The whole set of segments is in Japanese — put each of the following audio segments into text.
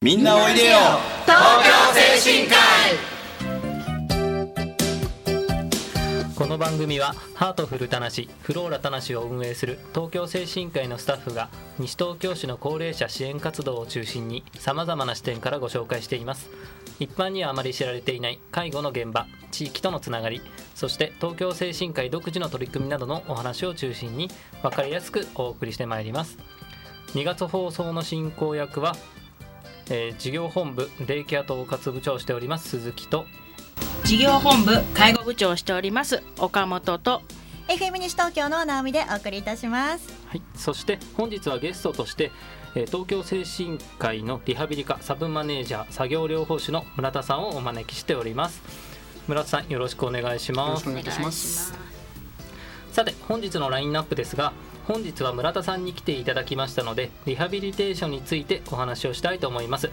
みんなおいでよ。東京精神科医。この番組はハートフルたなしフローラたなしを運営する東京精神科医のスタッフが西東京市の高齢者支援活動を中心にさまざまな視点からご紹介しています。一般にはあまり知られていない介護の現場地域とのつながりそして東京精神科医独自の取り組みなどのお話を中心に分かりやすくお送りしてまいります。2月放送の進行役はえー、事業本部デイケア統括部長をしております鈴木と。事業本部介護部長をしております岡本と。FM 西東京の直美でお送りいたします。はい。そして本日はゲストとしてえ東京精神科医のリハビリ科サブマネージャー作業療法士の村田さんをお招きしております。村田さんよろしくお願いします。よろしくお願いいたします。さて本日のラインナップですが本日は村田さんに来ていただきましたのでリハビリテーションについてお話をしたいと思います。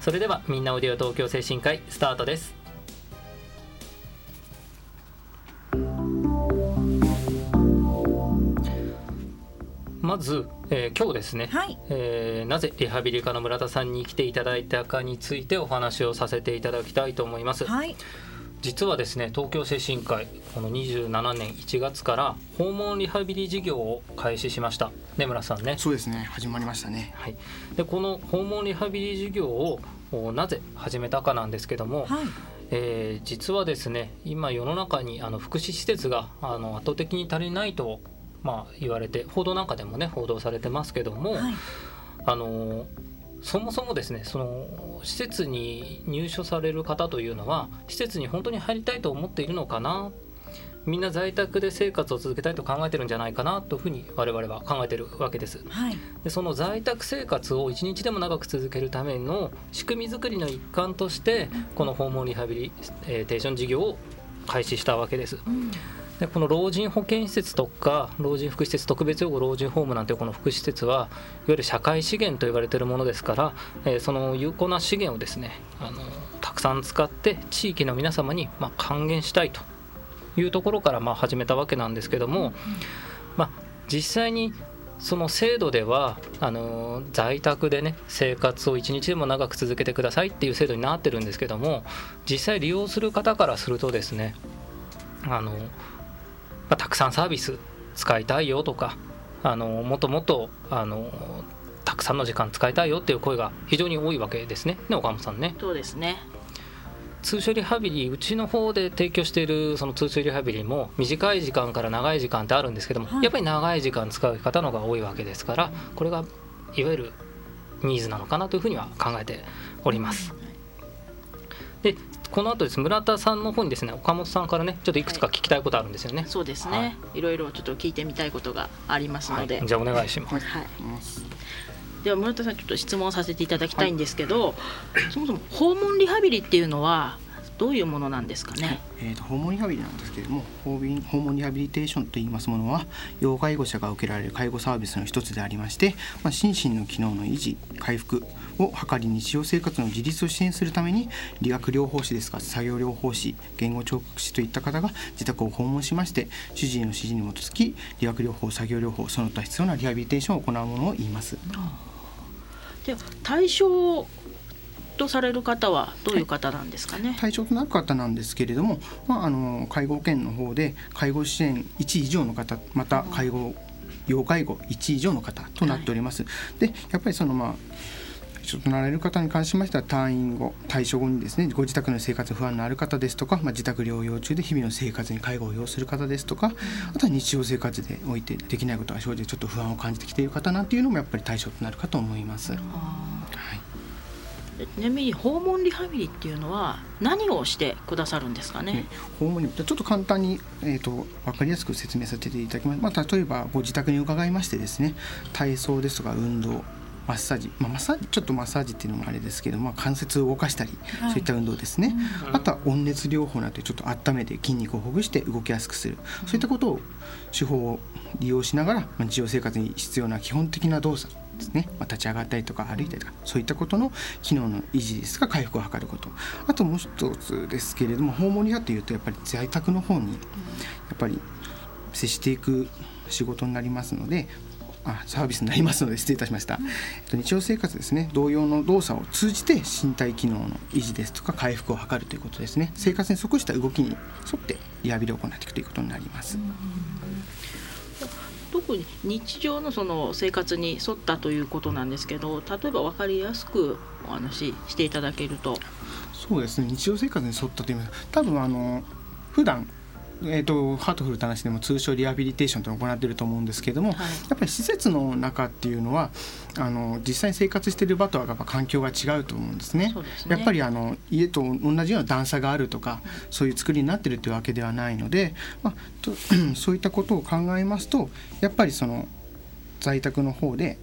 それではみんなおいでよ東京精神科医スタートです。まず、えー、今日ですね、はい、えー、なぜリハビリ科の村田さんに来ていただいたかについてお話をさせていただきたいと思います。はい実はですね東京精神科医この27年1月から訪問リハビリ事業を開始しました。根村さんね。そうですね。始まりましたね、はい、でこの訪問リハビリ事業をなぜ始めたかなんですけども、はい、えー、実はですね今世の中にあの福祉施設があの圧倒的に足りないと、まあ、言われて報道なんかでもね報道されてますけども、はい、あのそもそもですねその施設に入所される方というのは施設に本当に入りたいと思っているのかなみんな在宅で生活を続けたいと考えてるんじゃないかなというふうに我々は考えてるわけです。はい、でその在宅生活を一日でも長く続けるための仕組み作りの一環としてこの訪問リハビリテーション事業を開始したわけです。うんでこの老人保健施設とか老人福祉施設特別養護老人ホームなんていうこの福祉施設はいわゆる社会資源と言われているものですから、えー、その有効な資源をですねあのたくさん使って地域の皆様にま還元したいというところからま始めたわけなんですけども、まあ、実際にその制度ではあの在宅でね生活を一日でも長く続けてくださいっていう制度になってるんですけども実際利用する方からするとですねあのまあ、たくさんサービス使いたいよとかあのもっともっとあのたくさんの時間使いたいよっていう声が非常に多いわけですねね岡本さんね。そうですね通所リハビリうちの方で提供しているその通所リハビリも短い時間から長い時間ってあるんですけども、はい、やっぱり長い時間使う方のが多いわけですからこれがいわゆるニーズなのかなというふうには考えております。でこの後です村田さんの方にですね岡本さんからねちょっといくつか聞きたいことあるんですよね、はい、そうですね、はい、いろいろちょっと聞いてみたいことがありますので、はい、じゃあお願いします、はい、では村田さんちょっと質問させていただきたいんですけど、そもそも訪問リハビリっていうのはどういうものなんですかね？えーと、訪問リハビリなんですけれども訪問リハビリテーションといいますものは要介護者が受けられる介護サービスの一つでありまして、まあ、心身の機能の維持回復を図り日常生活の自立を支援するために理学療法士ですか作業療法士言語聴覚士といった方が自宅を訪問しまして主治医の指示に基づき理学療法作業療法その他必要なリハビリテーションを行うものを言います。で対象とされる方はどういう方なんですかね、はい、対象となる方なんですけれども、まあ、あの介護保険の方で介護支援1以上の方また介護要介護1以上の方となっております。はい、でやっぱりそのまあ対となられる方に関しましては退院後退所後にですねご自宅の生活不安のある方ですとか、まあ、自宅療養中で日々の生活に介護を要する方ですとか、あとは日常生活でおいてできないことが生じてちょっと不安を感じてきている方なんていうのもやっぱり対象となるかと思います。はいちなみに訪問リハビリっていうのは何をしてくださるんですかね？ね訪問ちょっと簡単に、えーと、分かりやすく説明させていただきます。まあ、例えばご自宅に伺いましてですね体操ですとか運動マッサージ、まあ、マッサージちょっとマッサージっていうのもあれですけど、まあ、関節を動かしたり、はい、そういった運動ですね、うん、あとは温熱療法などでちょっと温めて筋肉をほぐして動きやすくする、うん、そういったことを手法を利用しながら、まあ、日常生活に必要な基本的な動作ですね、まあ、立ち上がったりとか歩いたりとかそういったことの機能の維持ですが回復を図ること。あともう一つですけれども訪問リハというとやっぱり在宅の方にやっぱり接していく仕事になりますのであサービスになりますので失礼いたしました、えっと、日常生活ですね。同様の動作を通じて身体機能の維持ですとか回復を図るということですね。生活に即した動きに沿ってリハビリを行っていくということになります。く日常のその生活に沿ったということなんですけど例えば分かりやすくお話ししていただけると。そうですね。日常生活に沿ったという多分あの普段えーと、ハートフルって話でも通称リハビリテーションと行っていると思うんですけれども、はい、やっぱり施設の中っていうのはあの実際に生活している場とはやっぱ環境が違うと思うんですね。すね。やっぱりあの家と同じような段差があるとか、そういう作りになってるというわけではないので、まあ、と そういったことを考えますとやっぱりその在宅の方で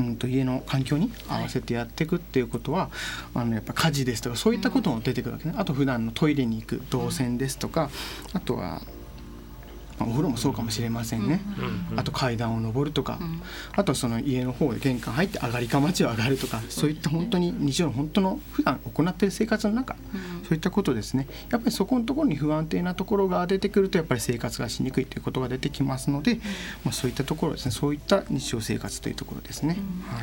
うんと家の環境に合わせてやっていくっていうことは、あのやっぱ家事ですとかそういったことも出てくるわけね、あと普段のトイレに行く動線ですとか、あとはまあ、お風呂もそうかもしれませんね、あと階段を上るとか、あとその家の方で玄関入って上がりかまちを上がるとかそういった本当に日常の本当の普段行っている生活の中、そういったことですね。やっぱりそこのところに不安定なところが出てくるとやっぱり生活がしにくいということが出てきますので、まあ、そういったところですね。そういった日常生活というところですね。はい。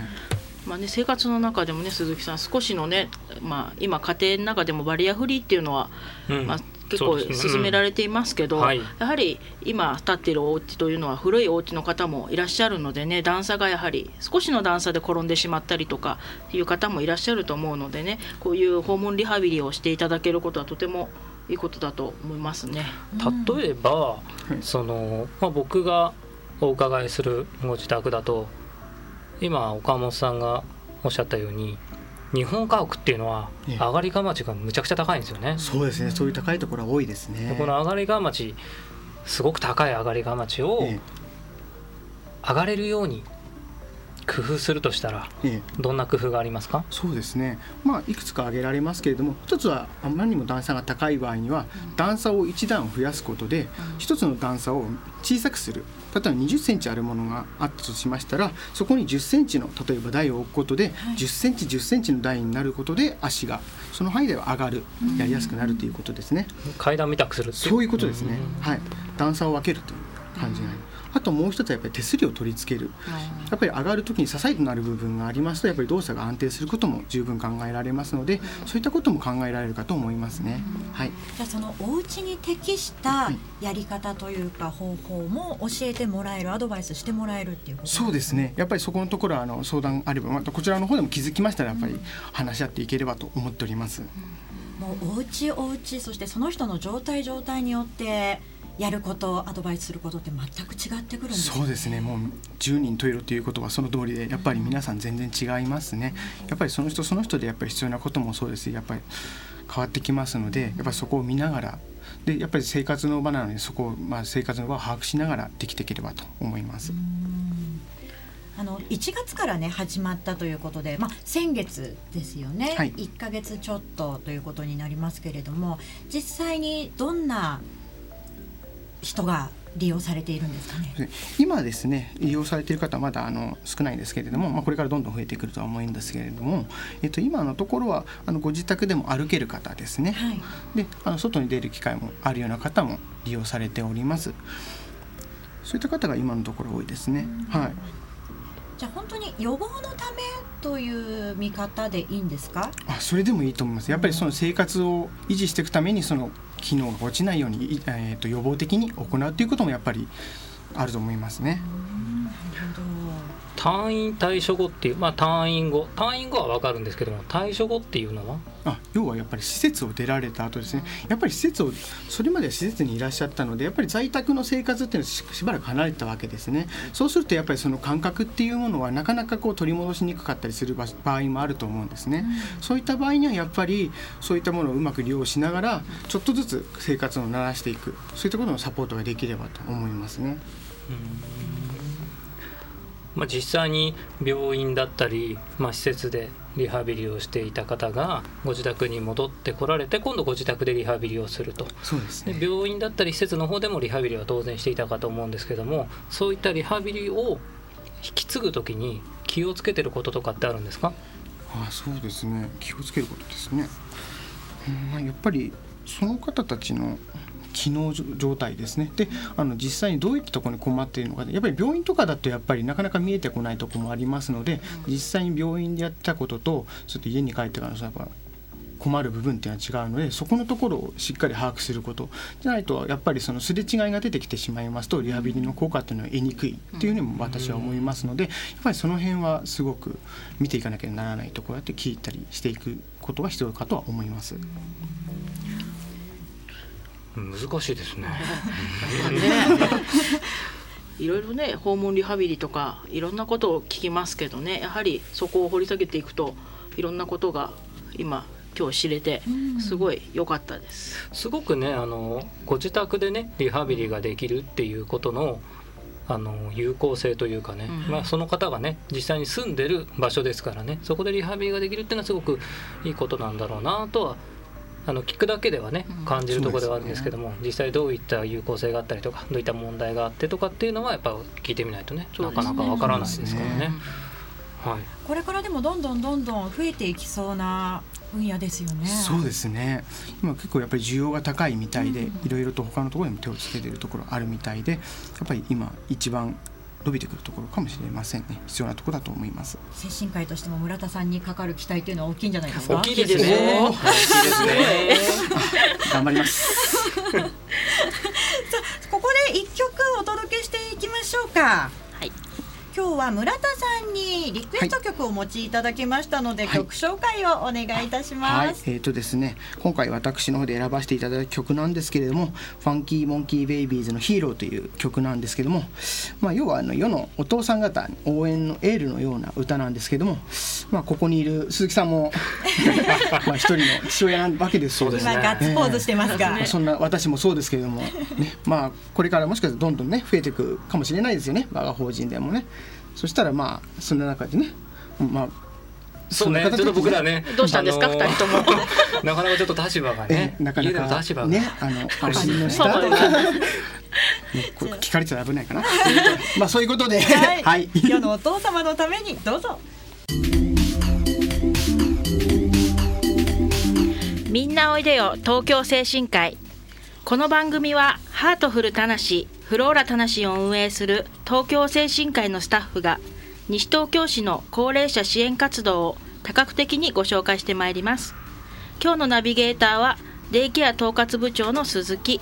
まあね、生活の中でもね鈴木さん少しのね、まあ、今家庭の中でもバリアフリーっていうのは、うん、まあ、結構進められていますけど、ねうん。はい、やはり今建っているお家というのは古いお家の方もいらっしゃるのでね段差がやはり少しの段差で転んでしまったりとかいう方もいらっしゃると思うのでねこういう訪問リハビリをしていただけることはとてもいいことだと思いますね。例えば、うん、そのまあ、僕がお伺いするご自宅だと今岡本さんがおっしゃったように日本家屋っていうのは上がりが町がむちゃくちゃ高いんですよね。そうですね。そういう高いところは多いですね。この上がりが町すごく高い上がりが町を上がれるように工夫するとしたら、どんな工夫がありますか？そうですね、まあ、いくつか挙げられますけれども一つはあまりにも段差が高い場合には、段差を1段増やすことで、一つの段差を小さくする。例えば2 0センチあるものがあったとしましたらそこに1 0センチの例えば台を置くことで、1 0センチ1 0センチの台になることで足がその範囲では上がる、やりやすくなるということですね。階段みたくするそういうことですね、はい。段差を分けるという感じになりますあともう一つはやっぱり手すりを取り付ける。やっぱり上がる時に支えとなる部分がありますとやっぱり動作が安定することも十分考えられますのでそういったことも考えられるかと思いますね。はい、じゃあそのお家に適したやり方というか方法も教えてもらえるアドバイスしてもらえるっていうことそうですね。やっぱりそこのところはあの相談あればまたこちらの方でも気づきましたらやっぱり話し合っていければと思っております。もうお家お家そしてその人の状態状態によってやることアドバイスすることって全く違ってくるんです、ね、そうですね。もう10人十色ということはその通りでやっぱり皆さん全然違いますね。やっぱりその人その人でやっぱり必要なこともそうですしやっぱり変わってきますのでやっぱりそこを見ながらでやっぱり生活の場なのでそこを、まあ、生活の場を把握しながらできていければと思います。あの1月からね始まったということで、まあ、先月ですよね、はい、1か月ちょっとということになりますけれども実際にどんな人が利用されているんですかね。今ですね利用されている方はまだあの少ないんですけれども、まあ、これからどんどん増えてくるとは思うんですけれども、えっと、今のところはあのご自宅でも歩ける方ですね、はい、であの外に出る機会もあるような方も利用されております。そういった方が今のところ多いですね、はい。じゃあ本当に予防のためという見方でいいんですか？あそれでもいいと思います。やっぱりその生活を維持していくためにその機能が落ちないように、えー、と予防的に行うということもやっぱりあると思いますね。退院退所後っていう、まあ、退院後退院後は分かるんですけども退所後っていうのは？あ要はやっぱり施設を出られた後ですね。やっぱり施設をそれまでは施設にいらっしゃったのでやっぱり在宅の生活っていうのはしばらく離れたわけですね。そうするとやっぱりその感覚っていうものはなかなかこう取り戻しにくかったりする場合もあると思うんですね、うん、そういった場合にはやっぱりそういったものをうまく利用しながらちょっとずつ生活を慣らしていく。そういったことのサポートができればと思いますね。うんまあ、実際に病院だったり、まあ、施設でリハビリをしていた方がご自宅に戻ってこられて今度ご自宅でリハビリをすると。そうです、ね、病院だったり施設の方でもリハビリは当然していたかと思うんですけどもそういったリハビリを引き継ぐ時に気をつけてることとかってあるんですか？あそうですね。気をつけることですね、うん、やっぱりその方たちの機能状態ですね。であの実際にどういったところに困っているのか。やっぱり病院とかだとやっぱりなかなか見えてこないところもありますので実際に病院でやったこととちょっと家に帰ってからのやっぱ困る部分っていうのは違うのでそこのところをしっかり把握すること。じゃないとやっぱりそのすれ違いが出てきてしまいますとリハビリの効果っていうのは得にくいっていうふうにも私は思いますのでやっぱりその辺はすごく見ていかなきゃならないところやって聞いたりしていくことが必要かとは思います。難しいですね。いろいろね訪問リハビリとかいろんなことを聞きますけどね。やはりそこを掘り下げていくといろんなことが今今日知れてすごい良かったです、うん、すごくねあのご自宅でねリハビリができるっていうことのあの有効性というかね、うん、まあ、その方がね実際に住んでる場所ですからねそこでリハビリができるっていうのはすごくいいことなんだろうなとはあの聞くだけではね感じるところではあるんですけども、うんね、実際どういった有効性があったりとかどういった問題があってとかっていうのはやっぱ聞いてみないとねなかなかわからないですからね。はい、これからでもどんどんどんどん増えていきそうな分野ですよね。そうですね。今結構やっぱり需要が高いみたいで、いろいろと他のところにも手をつけているところあるみたいで、やっぱり今一番伸びてくるところかもしれませんね。必要なところだと思います。精神科医としても村田さんにかかる期待というのは大きいんじゃないですか？大きいですね。大きいですね。頑張ります。さあここで一曲お届けしていきましょうか。今日は村田さんにリクエスト曲をお持ちいただきましたので、はい、曲紹介をお願いいたします。はい、えっ、ー、とですね、今回私の方で選ばせていただいた曲なんですけれども、ファンキーモンキーベイビーズのヒーローという曲なんですけども、まあ要はあの世のお父さん方応援のエールのような歌なんですけども、まあここにいる鈴木さんも まあ一人の父親なわけですそうですね。今ガッツポーズしてますが、えー、そんな私もそうですけれども、ね、まあこれからもしかしたらどんどんね増えていくかもしれないですよね。我が法人でもね。そしたらまあそんな中でねまあそうね、ちょっと僕らね、どうしたんですか、二、人とも。なかなかちょっと立場がね、なかなか立場ね、あの、お尻の下とか。聞かれちゃ危ないかな。まあ、そういうことで、はい、世のお父様のために、どうぞ。みんなおいでよ、東京精神科医。この番組は、ハートフルたなし。フローラタナシを運営する東京精神科医のスタッフが西東京市の高齢者支援活動を多角的にご紹介してまいります。今日のナビゲーターはデイケア統括部長の鈴木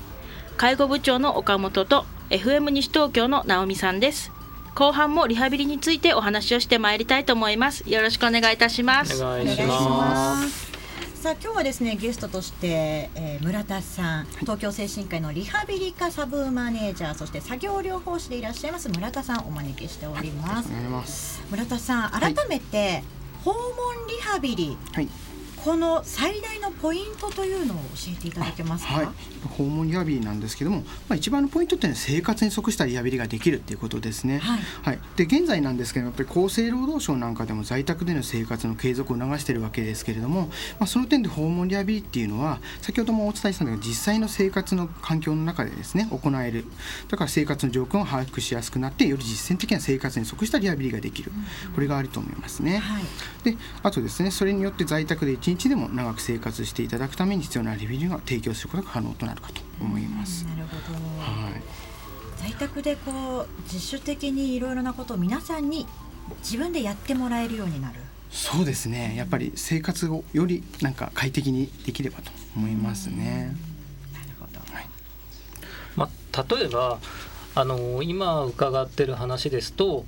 介護部長の岡本と FM 西東京の直美さんです。後半もリハビリについてお話をしてまいりたいと思います。よろしくお願いいたします。お願いします。さあ今日はですねゲストとして、えー、村田さん東京精神科医のリハビリ科サブマネージャーそして作業療法士でいらっしゃいます村田さんお招きしております。ます。村田さん改めて、訪問リハビリ、はい、この最大のポイントというのを教えていただけますか、はい、訪問リハビリなんですけども、まあ、一番のポイントっていうのは生活に即したリハビリができるっていうことですね、はい、はい、で現在なんですけどやっぱり厚生労働省なんかでも在宅での生活の継続を促しているわけですけれども、まあ、その点で訪問リハビリっていうのは先ほどもお伝えしたんですが実際の生活の環境の中でですね行える。だから生活の状況を把握しやすくなってより実践的な生活に即したリハビリができる、これがあると思いますね、はい、であとですねそれによって在宅で1日でも長く生活していただくために必要なリビングを提供することが可能となるかと思います。なるほど、はい、在宅でこう自主的にいろいろなことを皆さんに自分でやってもらえるようになるそうですねやっぱり生活をよりなんか快適にできればと思いますね。なるほど、はいまあ、例えばあの今伺ってる話ですと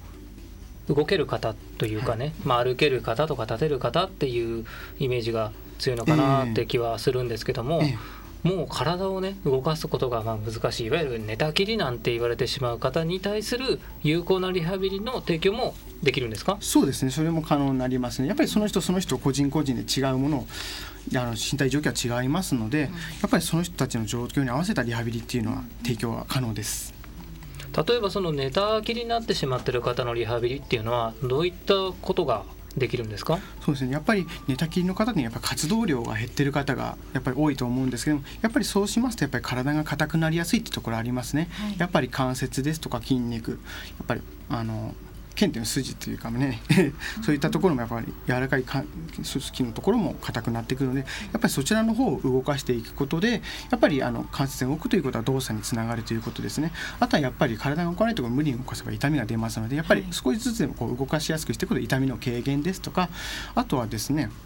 動ける方というかね、はい、まあ、歩ける方とか立てる方っていうイメージが強いのかなって気はするんですけども、えー、もう体をね動かすことがまあ難しい。いわゆる寝たきりなんて言われてしまう方に対する有効なリハビリの提供もできるんですか？そうですね。それも可能になりますね。やっぱりその人その人個人個人で違うものをあの身体状況は違いますので、やっぱりその人たちの状況に合わせたリハビリっていうのは提供は可能です。例えばその寝たきりになってしまっている方のリハビリっていうのはどういったことができるんですか？そうですね。やっぱり寝たきりの方にやっぱ活動量が減ってる方がやっぱり多いと思うんですけどもやっぱりそうしますとやっぱり体が硬くなりやすいってところありますね、はい、やっぱり関節ですとか筋肉やっぱりあの腱っていう筋というかね そういったところもやっぱり柔らかい組織のところも硬くなってくるのでやっぱりそちらの方を動かしていくことでやっぱりあの関節が動くということは動作につながるということですね。あとはやっぱり体が動かないところ無理に動かせば痛みが出ますのでやっぱり少しずつでもこう動かしやすくしていくことで痛みの軽減ですとかあとはですね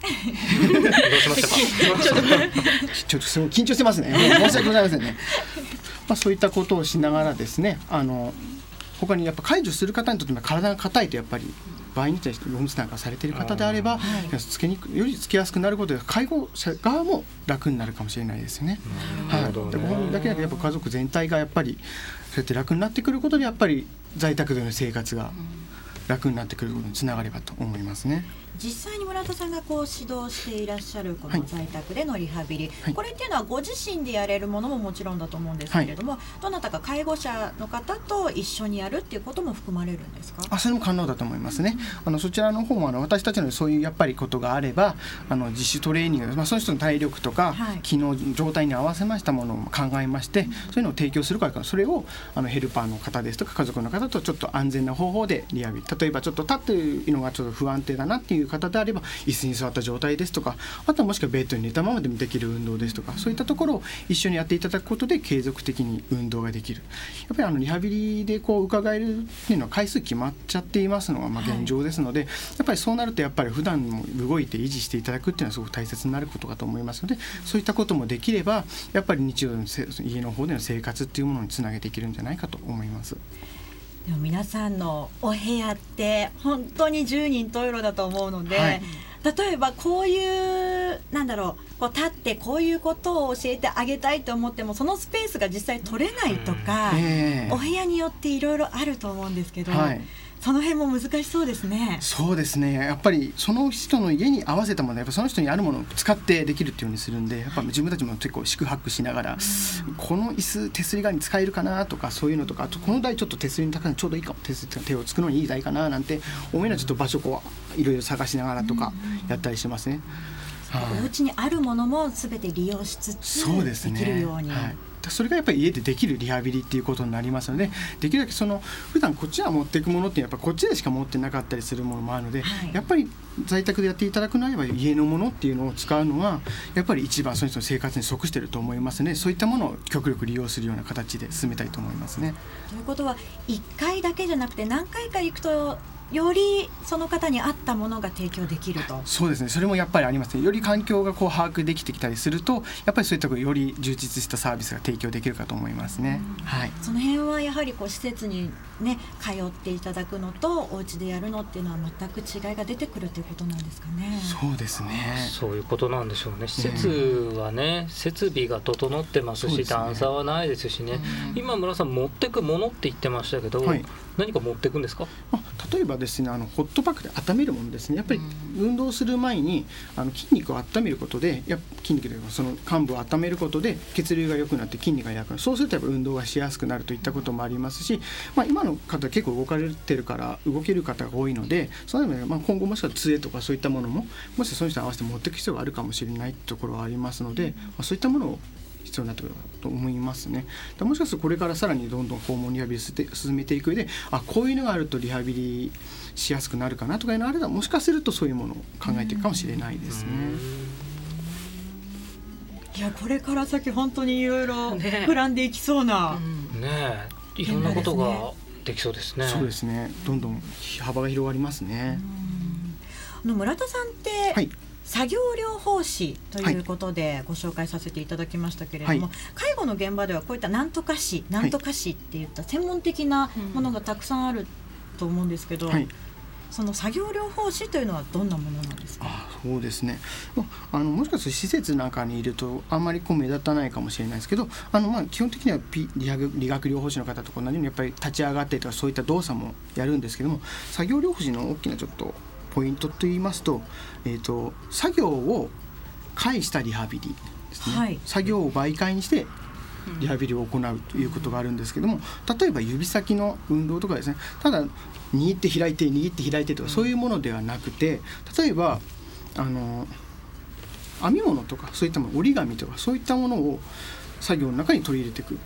どうしましたか？ちょっとすごい緊張してますね。申し訳ございませんね、まあ、そういったことをしながらですねあの他にやっぱ解除する方にとっても体が硬いとやっぱり場合に対しておむつなんかされている方であれば、つけにくよりつけやすくなることで介護者側も楽になるかもしれないですね。はい、でご本人だけだけやっぱ家族全体がやっぱりそうやって楽になってくることでやっぱり在宅での生活が楽になってくることにつながればと思いますね。実際に村田さんがこう指導していらっしゃるこの在宅でのリハビリ、はい、これっていうのはご自身でやれるものももちろんだと思うんですけれども、はい、どなたか介護者の方と一緒にやるっていうことも含まれるんですか？あそれも可能だと思いますね、あのそちらの方もあの私たちのそういうやっぱりことがあればあの自主トレーニング、まあ、その人の体力とか、はい、機能状態に合わせましたものを考えまして、うん、そういうのを提供するからそれをあのヘルパーの方ですとか家族の方とちょっと安全な方法でリハビリ例えばちょっと立ってるのがちょっと不安定だなっていう方であれば椅子に座った状態ですとかあとはもしくはベッドに寝たままでもできる運動ですとかそういったところを一緒にやっていただくことで継続的に運動ができるやっぱりあのリハビリでこう伺えるっていうのは回数決まっちゃっていますのがまあ現状ですので、はい、やっぱりそうなるとやっぱり普段も動いて維持していただくっていうのはすごく大切になることかと思いますのでそういったこともできればやっぱり日常の家の方での生活っていうものにつなげていけるんじゃないかと思います。でも皆さんのお部屋って本当に十人十色だと思うので、はい、例えばこういうなんだろうこう立ってこういうことを教えてあげたいと思ってもそのスペースが実際取れないとか、えー、お部屋によっていろいろあると思うんですけど。はいその辺も難しそうですね。そうですね。やっぱりその人の家に合わせたもの、やっぱその人にあるものを使ってできるっていうようにするんで、やっぱ自分たちも結構宿泊しながら、この椅子手すり側に使えるかなとかそういうのとか、あとこの台ちょっと手すりに高いのちょうどいいかも手す手をつくのにいい台かななんて思いながらちょっと場所こういろいろ探しながらとかやったりしてますね。お家にあるものもすべて利用しつつできるように。はいそれがやっぱり家でできるリハビリっていうことになりますのでできるだけその普段こっちは持っていくものってやっぱこっちでしか持ってなかったりするものもあるので、はい、やっぱり在宅でやっていただくのであれば家のものっていうのを使うのはやっぱり一番その人の生活に即してると思いますねそういったものを極力利用するような形で進めたいと思いますね。ということは1回だけじゃなくて何回か行くとよりその方に合ったものが提供できると。そうですね。それもやっぱりありますね。より環境がこう把握できてきたりするとやっぱりそういったより充実したサービスが提供できるかと思いますね、はい、その辺はやはりこう施設にね通っていただくのとお家でやるのっていうのは全く違いが出てくるということなんですかね。そうですね。そういうことなんでしょうね。施設はね、設備が整ってますし、ね、段差はないですしね、今村さん持ってくものって言ってましたけど、はい、何か持っていくんですか？例えばですねあのホットパックで温めるものですね。やっぱり運動する前にあの筋肉を温めることでや筋肉というかその幹部を温めることで血流が良くなって筋肉が弱くなる。そうするとやっぱ運動がしやすくなるといったこともありますし、まあ、今の方結構動かれてるから動ける方が多いのでそのまあ今後もしくは杖とかそういったものももしその人に合わせて持っていく必要があるかもしれないところはありますので、まあ、そういったものを必要になってくると思いますね。もしかするとこれからさらにどんどん訪問リハビリ進めていく上であこういうのがあるとリハビリしやすくなるかなとかいうのあればもしかするとそういうものを考えていくかもしれないですね。いやこれから先本当にいろいろ膨らんでいきそうな、ねねいろんなことができそうですね。そうですねどんどん幅が広がりますね。あの村田さんって、はい作業療法士ということでご紹介させていただきましたけれども、はい、介護の現場ではこういったなんとか士なんとか士っていった専門的なものがたくさんあると思うんですけど、はい、その作業療法士というのはどんなものなんですか？あそうですね。あのもしかすると施設なんかにいるとあんまりこう目立たないかもしれないですけどあのまあ基本的には理学理学療法士の方と同じようにやっぱり立ち上がってとかそういった動作もやるんですけども作業療法士の大きなちょっとポイントと言いますと,、えーと、作業を介したリハビリですね、はい、作業を媒介にしてリハビリを行うということがあるんですけども例えば指先の運動とかですね。ただ握って開いて握って開いてとかそういうものではなくて例えばあの編み物とかそういったもの折り紙とかそういったものを作業の中に取り入れていく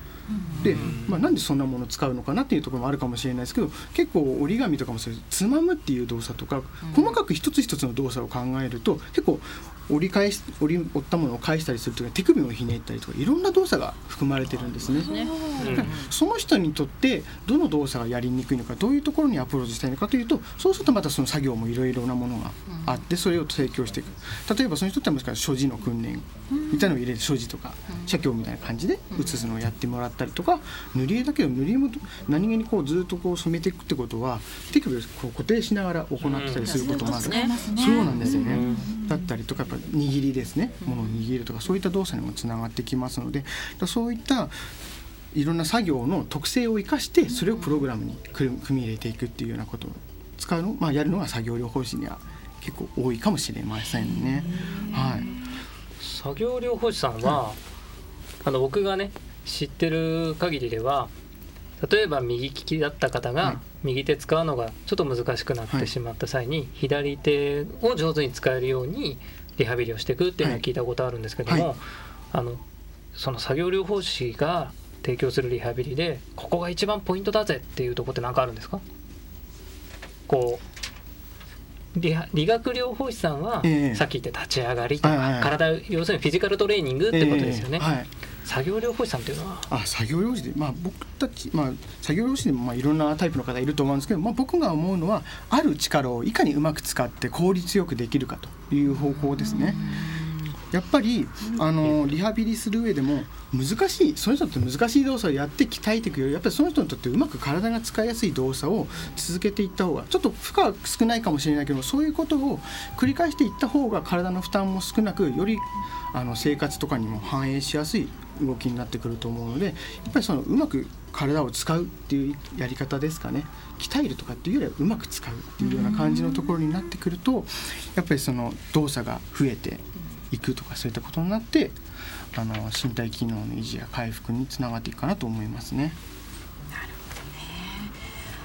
で、まあ、なんでそんなものを使うのかなっていうところもあるかもしれないですけど結構折り紙とかもそういうつまむっていう動作とか細かく一つ一つの動作を考えると結構折り返し折り折ったものを返したりすると手首をひねったりとかいろんな動作が含まれてるんですね。その人にとってどの動作がやりにくいのかどういうところにアプローチしたいのかというとそうするとまたその作業もいろいろなものがあってそれを提供していく。例えばその人ってもしか所持の訓練みたいなのを入れて所持とか写経みたいな感じで写すのをやってもらったりとか塗り絵だけど塗り絵も何気にこうずっとこう染めていくってことは手首をこう固定しながら行ってたりすることもある、そうなんですよね。だったりとかやっぱ握りですね。ものを握るとかそういった動作にもつながってきますのでそういったいろんな作業の特性を生かしてそれをプログラムに組み入れていくっていうようなことを使うの、まあ、やるのが作業療法士には結構多いかもしれませんね。はい、作業療法士さんは、あの僕がね知ってる限りでは例えば右利きだった方が右手使うのがちょっと難しくなってしまった際に、左手を上手に使えるようにリハビリをしていくっていうのは聞いたことあるんですけども、あのその作業療法士が提供するリハビリでここが一番ポイントだぜっていうとこって何かあるんですか？こう理理学療法士さんは、さっき言った立ち上がりとか、体要するにフィジカルトレーニングってことですよね。はい作業療法士さんっていうのは？あ作業療士で、まあ、僕たち、まあ、作業療士でもまあいろんなタイプの方いると思うんですけど、まあ、僕が思うのはある力をいかにうまく使って効率よくできるかという方法ですね。やっぱりあのリハビリする上でも難しいその人って難しい動作をやって鍛えていくよりやっぱりその人にとってうまく体が使いやすい動作を続けていった方がちょっと負荷少ないかもしれないけどそういうことを繰り返していった方が体の負担も少なくよりあの生活とかにも反映しやすい動きになってくると思うのでやっぱりそのうまく体を使うっていうやり方ですかね鍛えるとかっていうよりはうまく使うっていうような感じのところになってくるとやっぱりその動作が増えていくとかそういったことになってあの身体機能の維持や回復につながっていくかなと思いますね。なる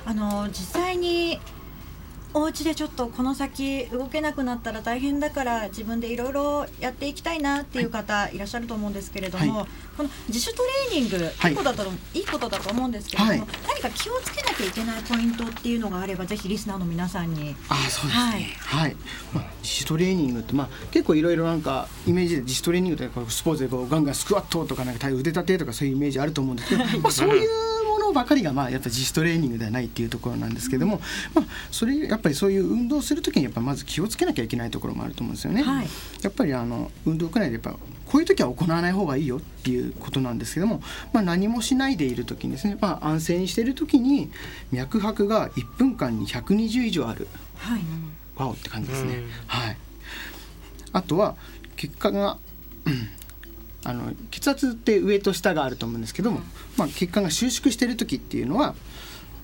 ほどねあの実際にお家でちょっとこの先動けなくなったら大変だから自分でいろいろやっていきたいなっていう方いらっしゃると思うんですけれども、はい、この自主トレーニング、い、いことだと、いいことだと思うんですけれども、はい、何か気をつけなきゃいけないポイントっていうのがあればぜひリスナーの皆さんに。あそうですね、はい、まあ、自主トレーニングって、まあ、結構いろいろなんかイメージで自主トレーニングってスポーツでこうガンガンスクワットとかなんか腕立てとかそういうイメージあると思うんですけど、まあ、そういうばかりがまあやっぱ自主トレーニングではないっていうところなんですけども、まあ、それやっぱりそういう運動する時にやっぱまず気をつけなきゃいけないところもあると思うんですよね。はい、やっぱりあの運動くらいでやっぱこういう時は行わない方がいいよっていうことなんですけども、まあ、何もしないでいる時にですね、まあ、安静にしている時に脈拍が1分間に120以上ある、はい、ワオって感じですね。はい、あとは結果があの血圧って上と下があると思うんですけども、まあ、血管が収縮してる時っていうのは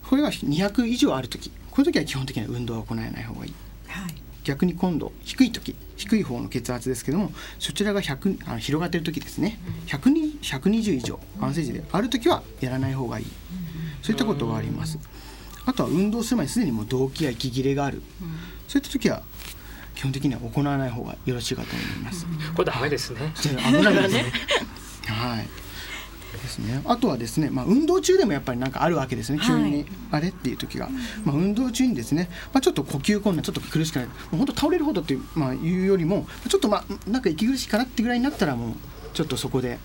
これが200以上ある時。こういう時は基本的には運動は行えない方がいい、はい、逆に今度低い時低い方の血圧ですけどもそちらが100あの広がってる時ですね。100 120以上安静時である時はやらない方がいい。そういったことがあります。あとは運動する前にすでにもう動悸や息切れがある。そういった時は基本的には行わない方がよろしいかと思います。これダメですね。危ないですね。はい。ですね。あとはですね、まあ運動中でもやっぱりなんかあるわけですね。急に、ね、あれっていう時が、まあ運動中にですね、まあちょっと呼吸困難、ちょっと苦しくない、もう本当倒れるほどっていうまあいうよりも、ちょっとまあなんか息苦しいかなってぐらいになったらもうちょっとそこで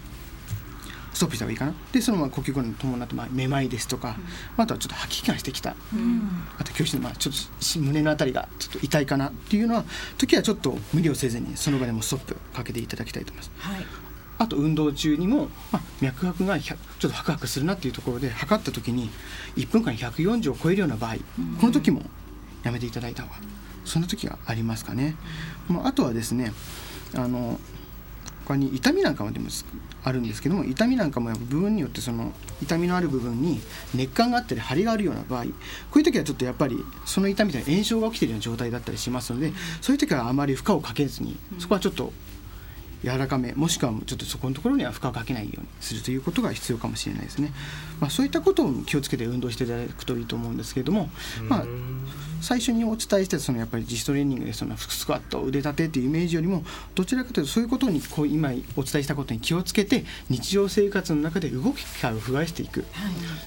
ストップした方がいいかな。でそのまま呼吸困難に伴ってまあめまいですとか、うん、あとはちょっと吐き気がしてきた、うん、あと教室でまあちょっと胸のあたりがちょっと痛いかなっていうのは時はちょっと無理をせずにその場でもストップかけていただきたいと思います。はい。あと運動中にも、まあ、脈拍がちょっとハクハクするなっていうところで測った時に1分間140を超えるような場合、この時もやめていただいた方がそんな時がありますかね。まあ、あとはですねあの他に痛みなんかもでもあるんですけども痛みなんかも部分によってその痛みのある部分に熱感があったり張りがあるような場合こういう時はちょっとやっぱりその痛みで炎症が起きているような状態だったりしますのでそういう時はあまり負荷をかけずにそこはちょっと柔らかめもしくはちょっとそこのところには負荷をかけないようにするということが必要かもしれないですね、まあ、そういったことを気をつけて運動していただくといいと思うんですけれども、まあ、最初にお伝えしてそのやっぱり自主トレーニングでそのスクワット腕立てっていうイメージよりもどちらかというとそういうことにこう今お伝えしたことに気をつけて日常生活の中で動き機会を増やしていく。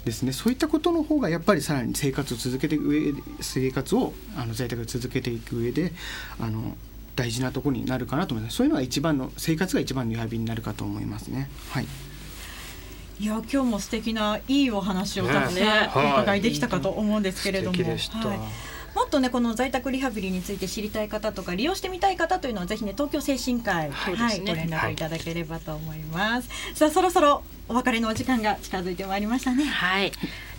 ですね、はい、そういったことの方がやっぱりさらに生活を続けていく上生活をあの在宅で続けていく上であの大事なところになるかなと思います。そういうのが一番の生活が一番のリハビリになるかと思いますね。はい。いや今日も素敵ないいお話をたくさんお伺いできたかと思うんですけれども、ねはい、もっとねこの在宅リハビリについて知りたい方とか利用してみたい方というのはぜひね東京精神科医、はい、はい、ご連絡いただければと思います、はい、さあそろそろお別れのお時間が近づいてまいりましたね。はい。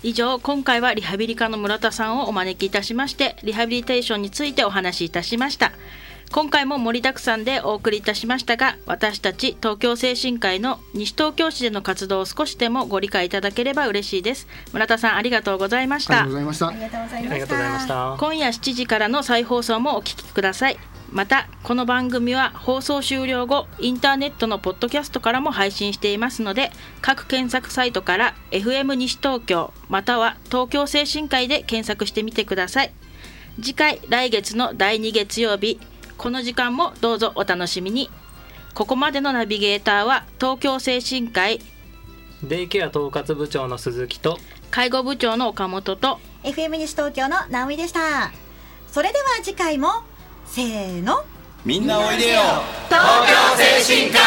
以上今回はリハビリ科の村田さんをお招きいたしましてリハビリテーションについてお話しいたしました今回も盛りだくさんでお送りいたしましたが私たち東京精神科医の西東京市での活動を少しでもご理解いただければ嬉しいです。村田さんありがとうございました。ありがとうございました。ありがとうございました。今夜7時からの再放送もお聞きください。またこの番組は放送終了後インターネットのポッドキャストからも配信していますので各検索サイトから FM 西東京または東京精神科医で検索してみてください。次回来月の第2月曜日この時間もどうぞお楽しみに。ここまでのナビゲーターは東京精神科医デイケア統括部長の鈴木と介護部長の岡本と FM 西東京の直美でした。それでは次回もせーの。みんなおいでよ。東京精神科